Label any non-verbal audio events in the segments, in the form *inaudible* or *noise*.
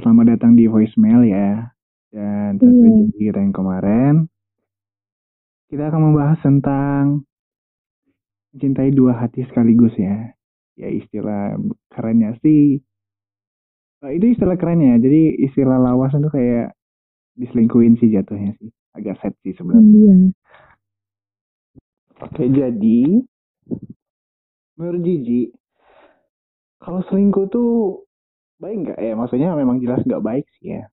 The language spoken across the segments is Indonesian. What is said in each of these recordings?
selamat datang di voicemail ya. Dan Iya. seperti kita yang kemarin, kita akan membahas tentang mencintai dua hati sekaligus ya. Ya istilah kerennya sih, eh, itu istilah kerennya. Jadi istilah lawas itu kayak diselingkuhin sih jatuhnya sih. Agak sad sih sebenarnya. Iya. Oke, jadi menurut Gigi, kalau selingkuh tuh baik nggak ya? Maksudnya memang jelas nggak baik sih ya.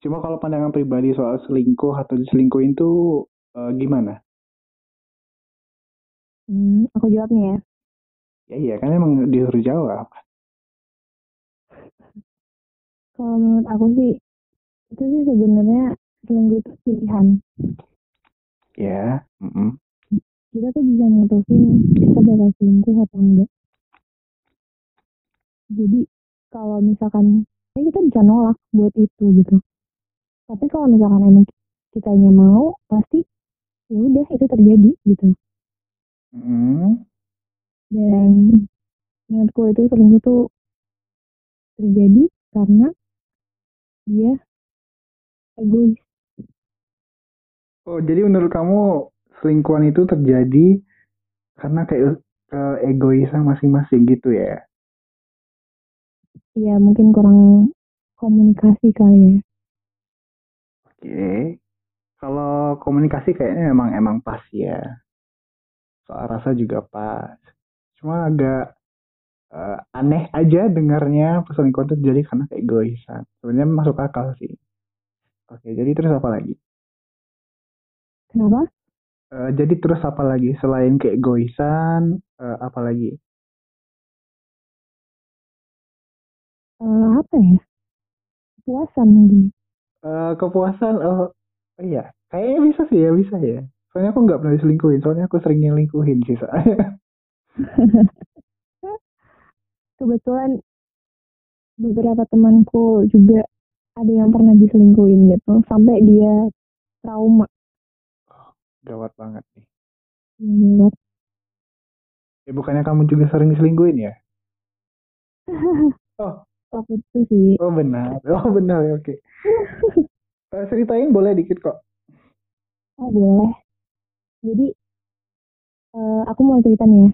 Cuma kalau pandangan pribadi soal selingkuh atau diselingkuhin tuh eh, gimana? Hmm, aku jawab nih ya. Ya iya, kan emang disuruh jawab. Kalau menurut aku sih, itu sih sebenarnya selingkuh itu pilihan. Ya, mm-mm. Kita tuh bisa mutusin kita bakal selingkuh atau enggak. Jadi kalau misalkan ya kita bisa nolak buat itu gitu. Tapi kalau misalkan emang kitanya mau, pasti ya udah itu terjadi gitu. Mm-mm. Dan menurutku itu selingkuh tuh terjadi karena dia egois. Oh, jadi menurut kamu selingkuhan itu terjadi karena kayak egoisan masing-masing gitu ya? Ya mungkin kurang komunikasi kali ya. Oke. Kalau komunikasi kayaknya emang emang pas ya. Soal rasa juga pas. Cuma agak eh, aneh aja dengarnya perselingkuhan itu terjadi karena keegoisan. Sebenarnya masuk akal sih. Oke, jadi terus apa lagi? Kenapa? Eh, jadi terus apa lagi selain keegoisan? eh, apa lagi? Eh, apa ya? Kepuasan mungkin. Eh, kepuasan? Oh, oh iya. Kayaknya bisa sih ya, bisa ya. Soalnya aku nggak pernah diselingkuhin. Soalnya aku sering nyelingkuhin sih soalnya. *laughs* Kebetulan beberapa temanku juga ada yang pernah diselingkuhin gitu. Sampai dia trauma. Gawat banget nih. Ya, Ya bukannya kamu juga sering diselingkuhin ya? *laughs* Oh, Waktu itu sih. oh benar. Oh *laughs* benar oke. Eh, ceritain boleh dikit kok. Oh boleh. Jadi eh, aku mau cerita nih ya.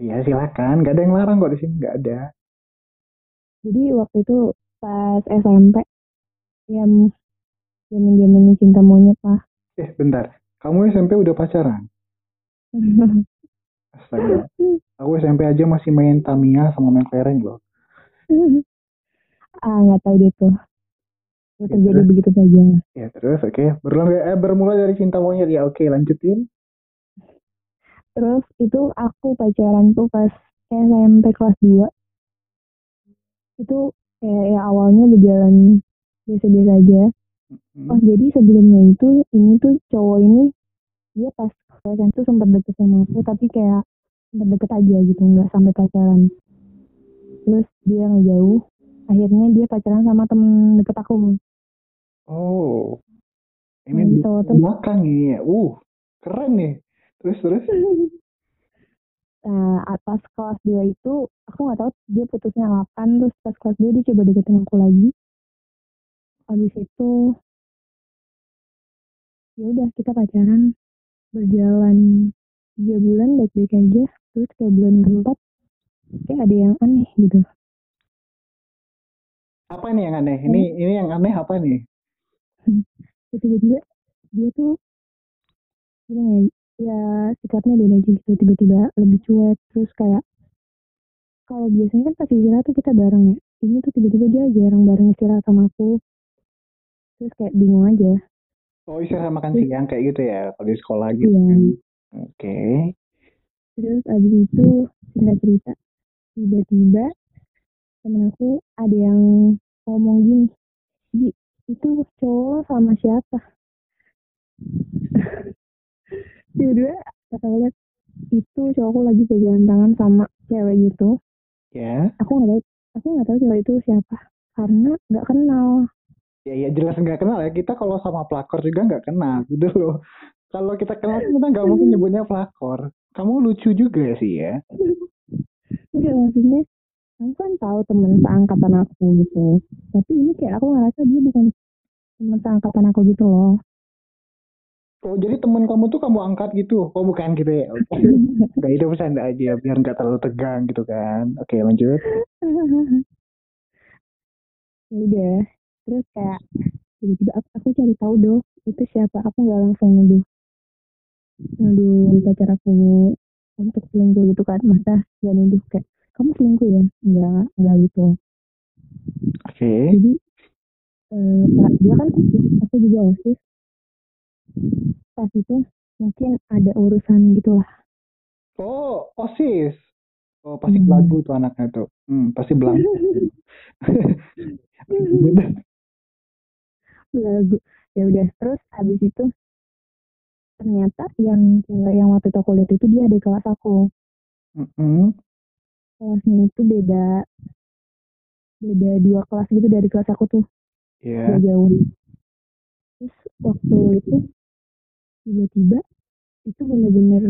Iya silakan, gak ada yang larang kok di sini, nggak ada. Jadi waktu itu pas SMP yang zaman zamannya cinta monyet lah. Eh bentar, kamu SMP udah pacaran? *laughs* Astaga, aku SMP aja masih main Tamiya sama main kelereng loh. *laughs* ah nggak tahu deh tuh. Ya terjadi terus? begitu saja. Ya terus, oke. Bermula, eh, bermula dari cinta monyet ya, oke lanjutin. Terus itu aku pacaran tuh pas SMP kelas 2. Itu kayak ya awalnya berjalan biasa-biasa aja. Hmm. Oh jadi sebelumnya itu ini tuh cowok ini dia pas pacaran tuh sempat deket sama aku tapi kayak sempat deket aja gitu nggak sampai pacaran. Terus dia ngejauh. Akhirnya dia pacaran sama temen deket aku. Oh, ini gitu. Terus belakang ini ya. Uh, keren nih. Terus terus. *laughs* Nah, atas kelas 2 itu aku nggak tahu dia putusnya kapan terus pas kelas 2 dia coba deketin aku lagi. Habis itu ya udah kita pacaran berjalan tiga bulan baik-baik aja terus kayak bulan keempat kayak ada yang aneh gitu Apa nih yang aneh? Ini ini yang aneh apa nih? Terus tiba-tiba dia tuh gimana ya ya sikapnya beda gitu tiba-tiba lebih cuek terus kayak kalau biasanya kan pas istirahat tuh kita bareng ya ini tuh tiba-tiba dia jarang bareng istirahat sama aku terus kayak bingung aja Oh, istirahat makan siang kayak gitu ya, kalau di sekolah gitu. Iya. kan. Oke. terus abis itu singkat cerita tiba-tiba temen aku ada yang ngomong gini Ji, itu cowok sama siapa *laughs* tiba-tiba kata lihat itu cowokku lagi pegangan tangan sama cewek gitu Ya. aku nggak tahu aku nggak tahu cewek itu siapa karena nggak kenal Ya, ya jelas nggak kenal ya. Kita kalau sama pelakor juga nggak kenal, gitu loh. Kalau kita kenal kita nggak mungkin nyebutnya pelakor. Kamu lucu juga sih ya. *laughs* enggak maksudnya aku kan tahu temen seangkatan aku gitu tapi ini kayak aku ngerasa dia bukan temen seangkatan aku gitu loh Oh, jadi teman kamu tuh kamu angkat gitu? Oh, bukan gitu ya? Oke. *laughs* Gak itu bercanda aja, biar nggak terlalu tegang gitu kan. Oke, lanjut. *laughs* ya udah terus kayak tiba-tiba aku, aku cari tahu dong itu siapa aku nggak langsung nuduh nuduh pacar aku untuk selingkuh gitu kan masa nggak nuduh kayak kamu selingkuh ya nggak nggak gitu Oke. jadi eh, dia kan osis aku juga osis pas itu mungkin ada urusan gitulah Oh, OSIS. Oh, pasti Hmm. lagu tuh anaknya tuh. Hmm, pasti belang. lagu *laughs* ya udah terus habis itu ternyata yang cewek yang waktu itu aku lihat itu dia di kelas aku Mm-mm. Kelasnya itu beda beda dua kelas gitu dari kelas aku tuh Iya. gak jauh terus waktu itu tiba-tiba itu bener-bener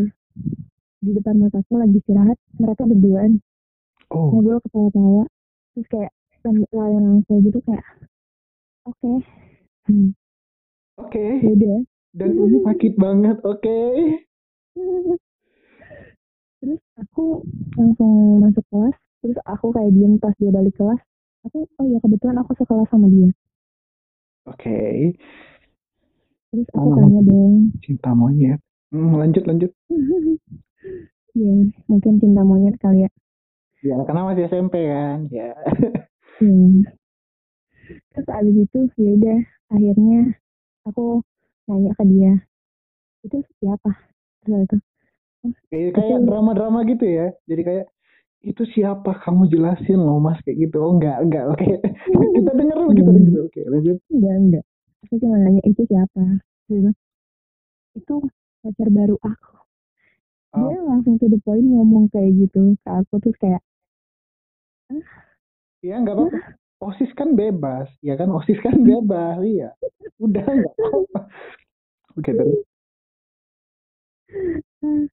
di depan mataku lagi istirahat mereka berduaan Oh, ngobrol ketawa-tawa terus kayak layan langsung gitu kayak oke hmm, oke. ya udah Dan ini sakit banget. Oke. *laughs* terus aku langsung masuk kelas terus aku kayak diem pas dia balik kelas aku oh ya kebetulan aku sekelas sama dia Oke. terus aku Oh. tanya dong Cinta monyet. Hmm, lanjut lanjut. *laughs* ya mungkin cinta monyet kali ya Ya, karena masih SMP kan. Ya. Hmm. *laughs* Terus abis itu ya udah akhirnya aku nanya ke dia itu siapa terus itu Kayak kayak drama-drama gitu ya. Jadi kayak itu siapa kamu jelasin loh mas kayak gitu. Oh enggak enggak. Oke. *laughs* kita denger kita denger. Oke, lanjut. enggak enggak aku cuma nanya itu siapa terus itu pacar baru aku Oh. dia langsung to the point ngomong kayak gitu ke aku terus kayak Iya nggak apa-apa. Osis kan bebas, ya kan? Osis kan *laughs* bebas, iya. Udah nggak apa-apa. *laughs* Oke terus. "Ah."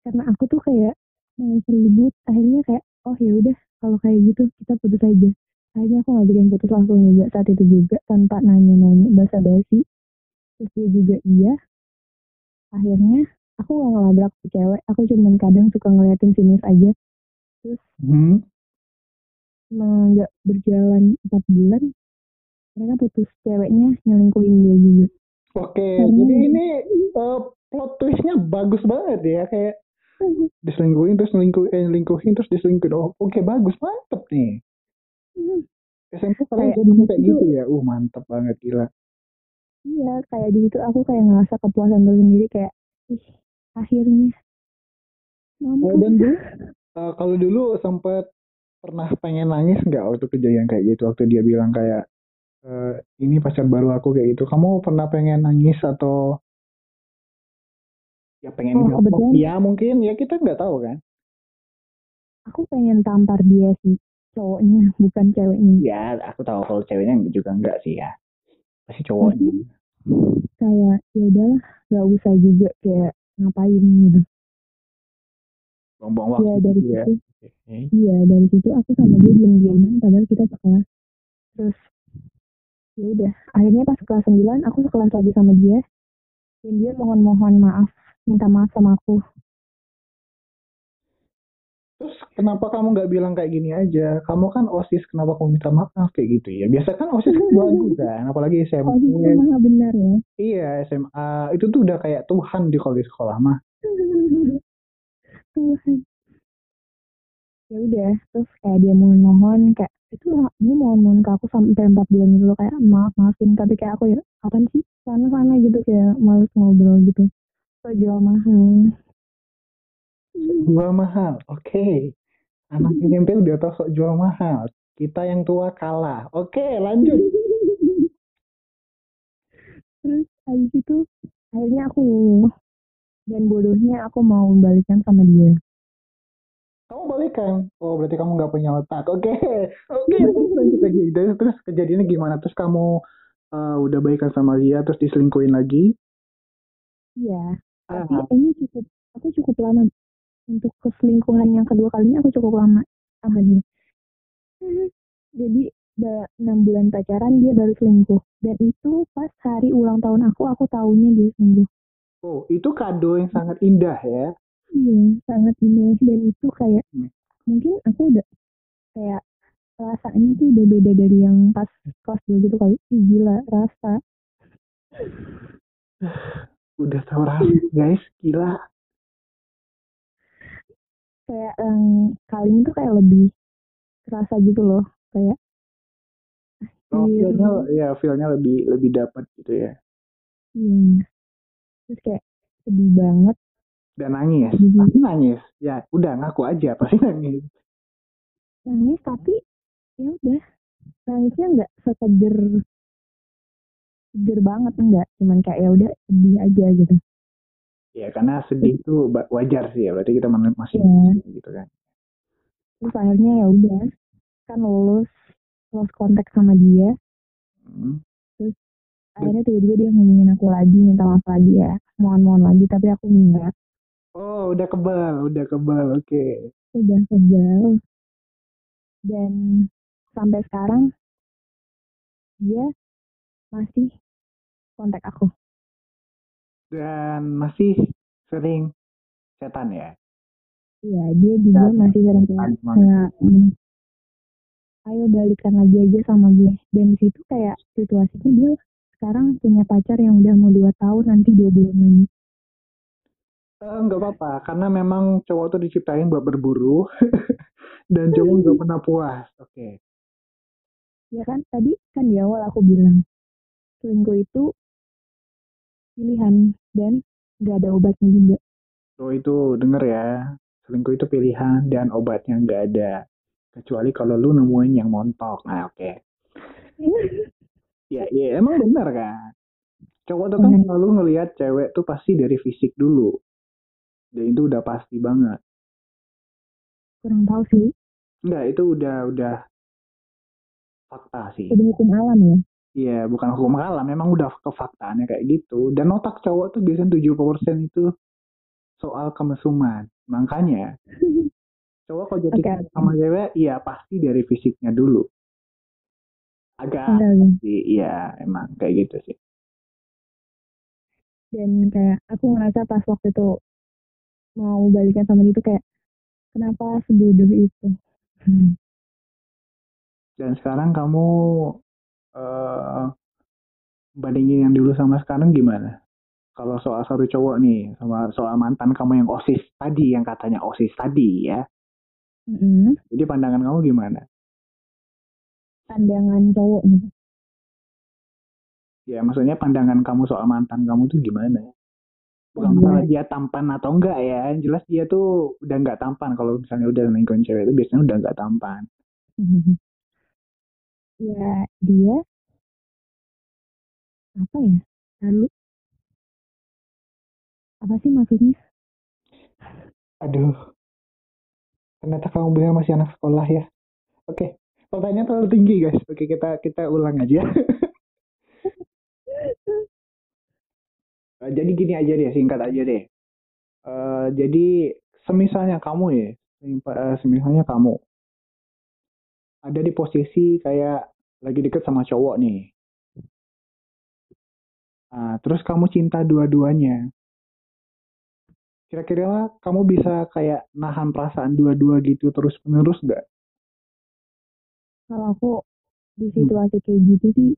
Karena aku tuh kayak mau ribut akhirnya kayak oh ya udah kalau kayak gitu kita putus aja. Akhirnya aku ngajakin putus langsung juga saat itu juga tanpa nanya-nanya basa-basi. Terus dia juga iya. Akhirnya aku gak ngelabrak tuh cewek aku cuman kadang suka ngeliatin sinis aja. Terus Hmm. nggak berjalan empat bulan mereka putus ceweknya nyelingkuhin dia juga. Oke, Karena- jadi ini eh, plot twistnya bagus banget ya kayak diselingkuhin terus selingkuhin, eh, terus diselingkuhin. Oh, oke bagus, mantep nih. SMP kalian Kayak kayak itu- gitu ya. Uh, mantep banget gila. iya kayak di situ aku kayak ngerasa kepuasan tersendiri kayak ih akhirnya Eh, mampus dan dulu eh, kalau dulu sempat pernah pengen nangis nggak waktu kejadian kayak gitu waktu dia bilang kayak eh, ini pacar baru aku kayak gitu kamu pernah pengen nangis atau ya pengen Oh, kebetulan- dia mungkin. Ya kita nggak tahu kan? Aku pengen tampar dia sih cowoknya *laughs* bukan ceweknya. Ya aku tahu kalau ceweknya juga enggak sih ya. Pasti cowoknya kayak ya udahlah gak usah juga kayak ngapain gitu. Buang-buang waktu ya dari gitu ya. situ. Oke. iya dari situ aku sama dia diam diaman padahal kita sekelas. Terus ya udah. Akhirnya pas kelas 9 aku sekelas lagi sama dia. Dan dia mohon mohon maaf minta maaf sama aku. Terus kenapa kamu nggak bilang kayak gini aja? Kamu kan osis kenapa kamu minta maaf kayak gitu ya? Biasa kan osis kan *laughs* lagu kan apalagi SMA oh benar ya? Iya SMA itu tuh udah kayak Tuhan di kalau di sekolah mah. *laughs* Tuhan. Ya udah terus kayak dia mohon mohon kayak itu dia mohon mohon ke aku sampai empat bulan gitu loh kayak maaf maafin tapi kayak aku ya kapan sih? Sana sana gitu kayak males ngobrol gitu so jual mahal. Jual mahal oke. Anak *laughs* SMP udah tau sok jual mahal. Kita yang tua kalah. Oke lanjut. Terus habis itu akhirnya aku dan bodohnya aku mau balikan sama dia. Kamu balikan? Oh berarti kamu nggak punya otak. Oke oke terus lanjut lagi. Terus, terus kejadiannya gimana? Terus kamu eh, udah baikan sama dia terus diselingkuhin lagi? Iya tapi ini cukup aku cukup lama untuk keselingkuhan yang kedua kalinya aku cukup lama sama dia. Jadi udah enam bulan pacaran dia baru selingkuh. Dan itu pas hari ulang tahun aku aku tahunya dia selingkuh. Oh, itu kado yang sangat indah ya. iya sangat indah. Dan itu kayak Hmm. mungkin aku udah kayak rasanya tuh udah beda dari yang pas kelas dulu gitu kali. Ih, gila rasa *sighs* Udah tahu rasa, *laughs* guys. Gila. kayak yang kali ini tuh kayak lebih terasa gitu loh kayak Oh, Iya. feel-nya, ya, feel-nya lebih lebih dapat gitu ya. iya terus kayak sedih banget Dan nangis. Pasti nangis. Ya, udah ngaku aja pasti nangis. nangis tapi ya udah nangisnya nggak sekejer seger banget enggak cuman kayak ya udah sedih aja gitu Ya, karena sedih itu wajar sih ya. Berarti kita masih manusia gitu kan. terus akhirnya ya udah kan lulus lost kontak sama dia Hmm. akhirnya tiba-tiba dia ngomongin aku lagi minta maaf lagi ya mohon-mohon lagi tapi aku enggak Oh, udah kebal, udah kebal. Oke. udah kebal dan sampai sekarang dia masih kontak aku. Dan masih sering setan ya. iya dia juga Ya, masih sering kayak ayo balikan lagi aja sama gue. Dan di situ kayak situasinya dia sekarang punya pacar yang udah mau dua tahun nanti dua bulan lagi. Eh, nggak apa-apa, karena memang cowok tuh diciptain buat berburu *laughs* dan cowok nggak pernah puas. Oke. ya kan? Tadi kan di awal aku bilang selingkuh itu pilihan dan nggak ada obatnya juga So itu denger ya, selingkuh itu pilihan dan obatnya nggak ada. Kecuali kalau lu nemuin yang montok. Nah oke. *laughs* Ya, ya emang bener kan. Cowok tuh kan selalu ngelihat cewek tuh pasti dari fisik dulu. Dan itu udah pasti banget. kurang tahu sih Enggak, itu udah udah fakta sih. udah hukum alam ya Iya, bukan hukum alam, memang udah kefaktaannya kayak gitu. Dan otak cowok tuh biasanya 70% itu soal kemesuman. Makanya cowok kalau jadi oke. sama cewek, iya pasti dari fisiknya dulu. Agak Enggak, enggak. sih, iya emang kayak gitu sih. dan kayak aku ngerasa pas waktu itu mau balikan sama dia tuh kayak kenapa sebodoh itu Hmm. Dan sekarang kamu eh bandingin yang dulu sama sekarang gimana? Kalau soal satu cowok nih, sama soal mantan kamu yang osis tadi, yang katanya osis tadi ya. Mm-mm. Jadi pandangan kamu gimana? pandangan cowok gitu Ya, maksudnya pandangan kamu soal mantan kamu tuh gimana? Bukan masalah dia tampan atau enggak ya. Yang jelas dia tuh udah nggak tampan. Kalau misalnya udah nengkon cewek itu biasanya udah nggak tampan. Ya dia apa ya lalu apa sih maksudnya Aduh. Ternyata kamu benar masih anak sekolah ya. Oke. Pertanyaan terlalu tinggi guys. Oke kita kita ulang aja. *laughs* Eh, jadi gini aja deh, singkat aja deh. Eh, jadi semisalnya kamu ya, eh, semisalnya kamu ada di posisi kayak lagi deket sama cowok nih. Nah, terus kamu cinta dua-duanya. Kira-kira kamu bisa kayak nahan perasaan dua-dua gitu terus menerus nggak? kalau aku di situasi kayak gitu sih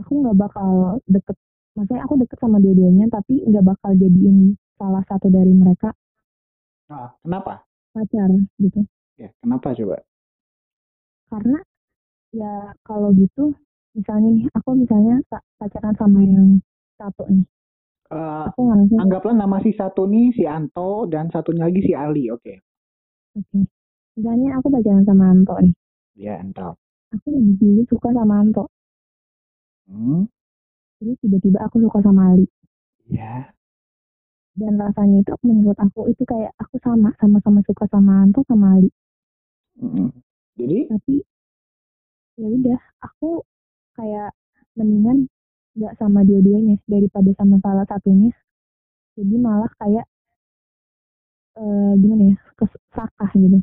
aku nggak bakal deket maksudnya aku deket sama dua-duanya tapi nggak bakal jadiin salah satu dari mereka Nah, kenapa? pacar gitu Ya, kenapa coba? karena ya kalau gitu misalnya nih aku misalnya pa- pacaran sama yang satu nih Eh, aku anggaplah nama si satu nih si Anto dan satunya lagi si Ali, oke? oke misalnya aku pacaran sama Anto nih Ya, Anto. aku lebih dulu suka sama Anto Hmm, terus tiba-tiba aku suka sama Ali ya. dan rasanya itu menurut aku itu kayak aku sama sama-sama suka sama Anto sama Ali Mm. Jadi, tapi ya udah aku kayak mendingan nggak sama dua-duanya daripada sama salah satunya jadi malah kayak eh gimana ya kesakah gitu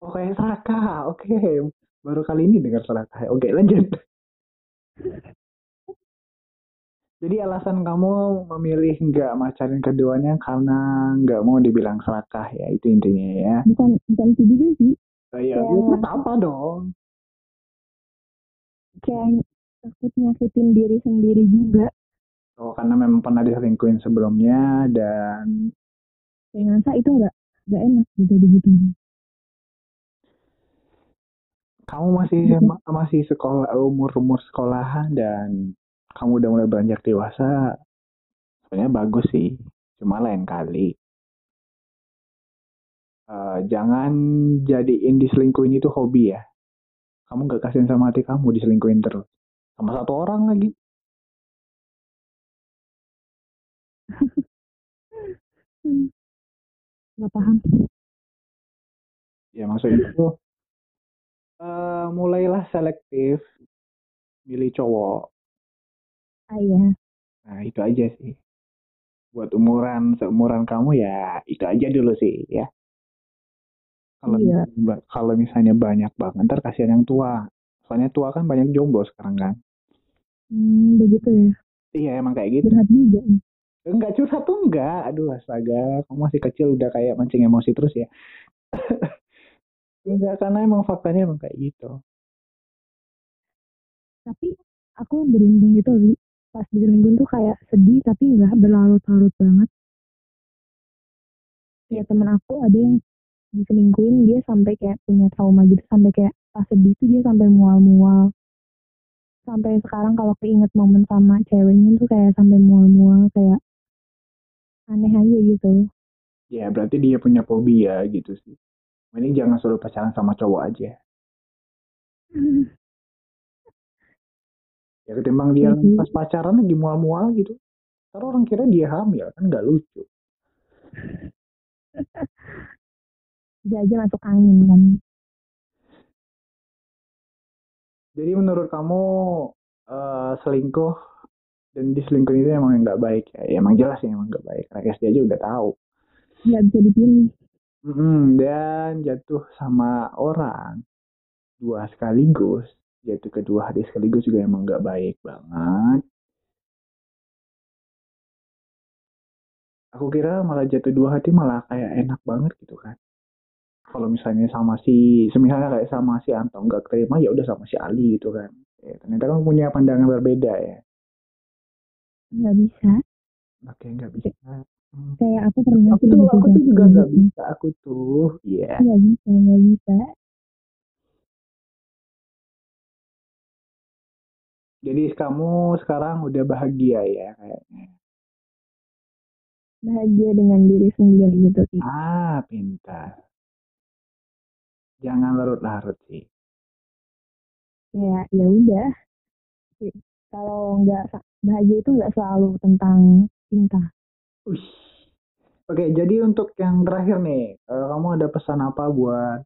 Oh kayak oke. Baru kali ini dengar serakah. Oke lanjut. Jadi alasan kamu memilih nggak macarin keduanya karena nggak mau dibilang serakah ya, itu intinya ya. bukan bukan itu juga sih Oh, iya, Kayak- ya, apa dong? Kayak takut nyakitin diri sendiri juga Oh, karena memang pernah diselingkuhin sebelumnya dan kayak ngerasa itu nggak nggak enak gitu gitu kamu masih Mhm. masih sekolah umur umur sekolahan dan kamu udah mulai beranjak dewasa, sebenarnya bagus sih. Cuma lain kali eh, jangan jadiin diselingkuhin itu hobi ya. Kamu gak kasihan sama hati kamu diselingkuhin terus. Sama satu orang lagi. Nggak paham Ya maksudnya itu eh, mulailah selektif milih cowok. ah iya Nah itu aja sih. Buat umuran seumuran kamu ya itu aja dulu sih ya. Kalau Iya. misalnya- kalau misalnya banyak banget ntar kasihan yang tua. Soalnya tua kan banyak jomblo sekarang kan. hmm, begitu ya Iya emang kayak gitu. berat juga Enggak curhat tuh enggak. Aduh astaga, kamu masih kecil udah kayak mancing emosi terus ya. *laughs* enggak karena emang faktanya emang kayak gitu. tapi aku beruntung gitu pas diselingkuhin tuh kayak sedih tapi nggak berlarut-larut banget ya temen aku ada yang diselingkuhin dia sampai kayak punya trauma gitu sampai kayak pas sedih tuh dia sampai mual-mual sampai sekarang kalau keinget momen sama ceweknya tuh kayak sampai mual-mual kayak aneh aja gitu Ya berarti dia punya fobia gitu sih. Mending jangan selalu pacaran sama cowok aja. *laughs* Ya ketimbang dia Mhm. pas pacaran lagi mual-mual gitu. Ntar orang kira dia hamil kan nggak lucu. *laughs* bisa aja masuk angin kan Jadi menurut kamu eh, selingkuh dan diselingkuhin itu emang nggak baik ya? Ya, Emang jelas ya emang nggak baik. Rakyat aja udah tahu. nggak bisa dipilih Mm-mm, dan jatuh sama orang dua sekaligus, jatuh kedua hati sekaligus juga emang nggak baik banget. Aku kira malah jatuh dua hati malah kayak enak banget gitu kan. Kalau misalnya sama si, semisalnya kayak sama si Anto nggak terima ya udah sama si Ali gitu kan. Ya, ternyata kan punya pandangan berbeda ya. nggak bisa Oke nggak bisa. Hmm. kayak aku pernah Aku tuh, aku tuh juga nggak gitu. bisa. Aku tuh, iya. nggak bisa nggak bisa Jadi kamu sekarang udah bahagia ya kayaknya. bahagia dengan diri sendiri gitu sih Ah, pintar. Jangan larut-larut sih. ya ya udah kalau nggak bahagia itu nggak selalu tentang cinta Ush. Oke, jadi untuk yang terakhir nih, eh, kamu ada pesan apa buat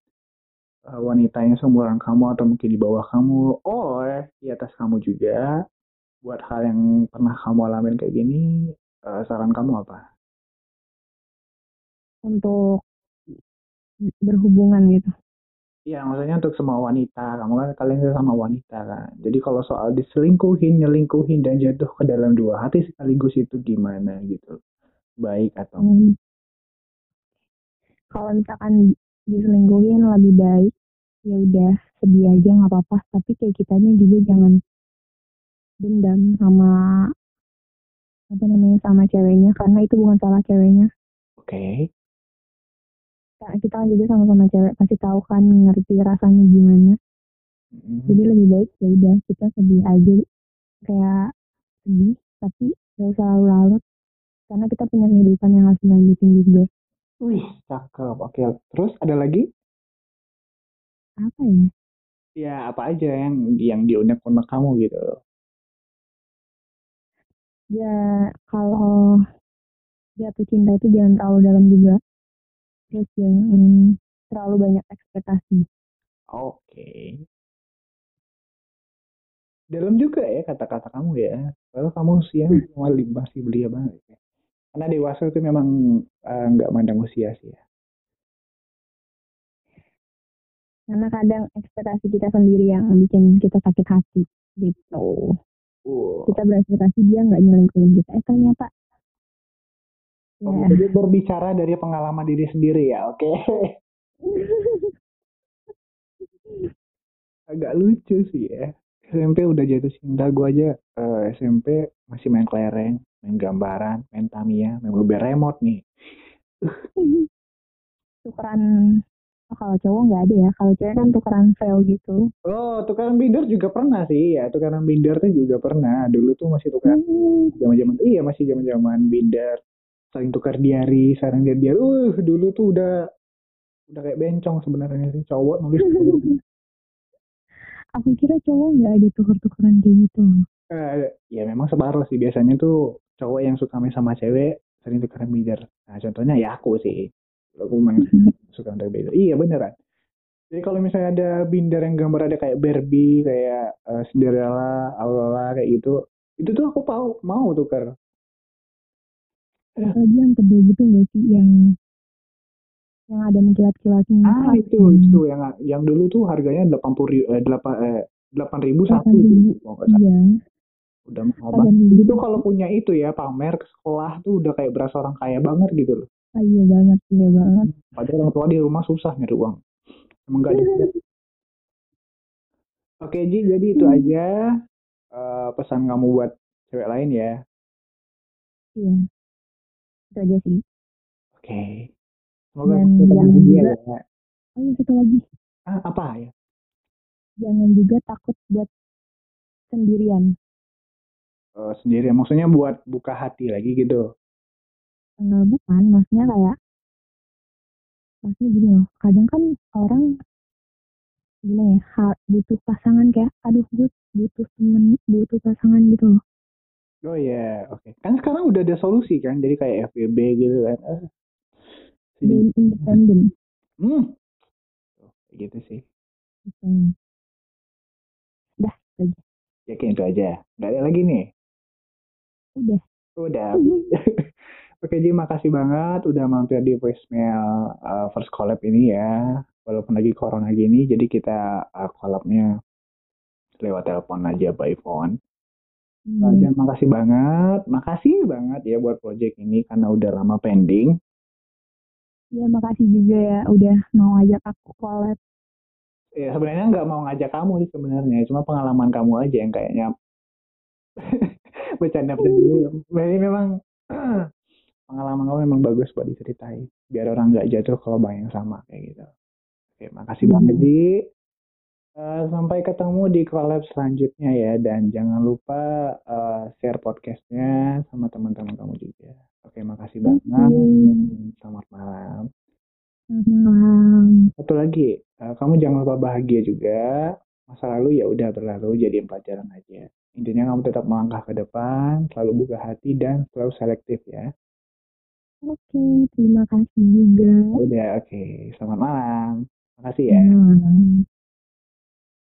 eh, wanita yang seumuran kamu atau mungkin di bawah kamu, oh di atas kamu juga, buat hal yang pernah kamu alamin kayak gini, eh, saran kamu apa? untuk berhubungan gitu Iya, maksudnya untuk semua wanita, kamu kan kalian sama wanita kan. Jadi kalau soal diselingkuhin, nyelingkuhin, dan jatuh ke dalam dua hati sekaligus itu gimana gitu? Baik atau Hmm. kalau misalkan diselingkuhin lebih baik ya udah sedih aja nggak apa-apa tapi kayak kitanya juga jangan dendam sama apa namanya sama ceweknya karena itu bukan salah ceweknya oke? Kita kan juga sama-sama cewek pasti tahu kan ngerti rasanya gimana Mm. jadi lebih baik ya udah kita sedih aja kayak sedih tapi gak usah larut-larut karena kita punya kehidupan yang harus dilanjutin juga Wih, cakep. Oke, terus ada lagi? apa ya Ya apa aja yang yang diunek-unek kamu gitu? ya kalau jatuh cinta itu jangan terlalu dalam juga terus jangan terlalu banyak ekspektasi Oke. Dalam juga ya kata-kata kamu ya. Kalau kamu usia cuma masih belia banget. ya. Karena dewasa itu memang eh, nggak mandang usia sih ya. karena kadang ekspektasi kita sendiri yang bikin kita sakit hati gitu Uh. kita berekspektasi dia nggak nyelingkuhin kita eh ternyata Ya jadi berbicara dari pengalaman diri sendiri ya, oke. *laughs* Agak lucu sih ya. SMP udah jatuh cinta, gue aja eh, SMP masih main kelereng, main gambaran, main Tamiya, main mobil remote nih. tukeran oh, kalau cowok nggak ada ya kalau cewek kan tukeran file gitu Oh, tukaran binder juga pernah sih ya. Tukaran binder tuh juga pernah. Dulu tuh masih tukar Hmm, zaman-zaman iya masih zaman-zaman binder. Saling tukar diary, saling dia diary. Uh, dulu tuh udah udah kayak bencong sebenarnya sih cowok nulis. *laughs* aku kira cowok nggak ada tuker-tukeran kayak gitu Eh, ya memang separuh sih biasanya tuh cowok yang suka main sama cewek sering tukaran binder. Nah, contohnya ya aku sih. Aku main *laughs* suka tukeran binder. Iya beneran. Jadi kalau misalnya ada binder yang gambar ada kayak Barbie, kayak eh, Cinderella, Aurora kayak gitu, itu tuh aku mau mau tukar. Lagi yang tebel gitu nggak sih yang yang ada mengkilat-kilatnya Ah itu itu yang yang dulu tuh harganya delapan puluh eh, delapan eh, delapan ribu satu. Salah. iya Udah mahal banget. Itu kalau punya itu ya pamer ke sekolah tuh udah kayak berasa orang kaya banget gitu loh. Ah, iya banget iya banget Padahal orang tua di rumah susah nyari uang. Emang gak ada. *laughs* Oke Ji, jadi itu Hmm. aja eh, pesan kamu buat cewek lain ya. iya itu aja sih Oke. Semoga Dan yang bahagia juga- ya. oh iya satu lagi Ah, apa ya? jangan juga takut buat sendirian Eh, sendiri maksudnya buat buka hati lagi gitu. Eh, bukan maksudnya kayak maksudnya gini loh kadang kan orang gimana ya butuh pasangan kayak aduh gue butuh temen butuh pasangan gitu loh Oh iya, oke. Kan sekarang udah ada solusi kan, jadi kayak FBB gitu kan. Si- being independent Hmm. Kayak gitu sih. gitu. dah itu aja Ya kayak itu aja. Nggak ada lagi nih. udah Udah. *laughs* Oke Ji, makasih banget udah mampir di voicemail uh, First Collab ini ya. Walaupun lagi corona gini, jadi kita uh, collabnya lewat telepon aja by phone. Iya. dan makasih banget, makasih banget ya buat project ini karena udah lama pending. Iya makasih juga ya udah mau ajak aku collab Ya sebenarnya nggak mau ngajak kamu sih sebenarnya, cuma pengalaman kamu aja yang kayaknya *laughs* bercanda bercanda. Jadi memang *clears throat* pengalaman kamu memang bagus buat diceritain, biar orang nggak jatuh ke lubang yang sama kayak gitu. Oke, makasih Hmm. banget Ji. Eh, sampai ketemu di collab selanjutnya ya, dan jangan lupa eh, share podcastnya sama teman-teman kamu juga. Oke, makasih banget. Oke. Selamat malam. Selamat malam Satu lagi, eh, kamu jangan lupa bahagia juga. Masa lalu ya udah berlalu, jadi pelajaran aja. Intinya kamu tetap melangkah ke depan, selalu buka hati dan selalu selektif ya. oke terima kasih juga Udah, oke. Selamat malam. Makasih ya. Selamat malam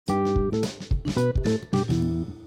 Thank you.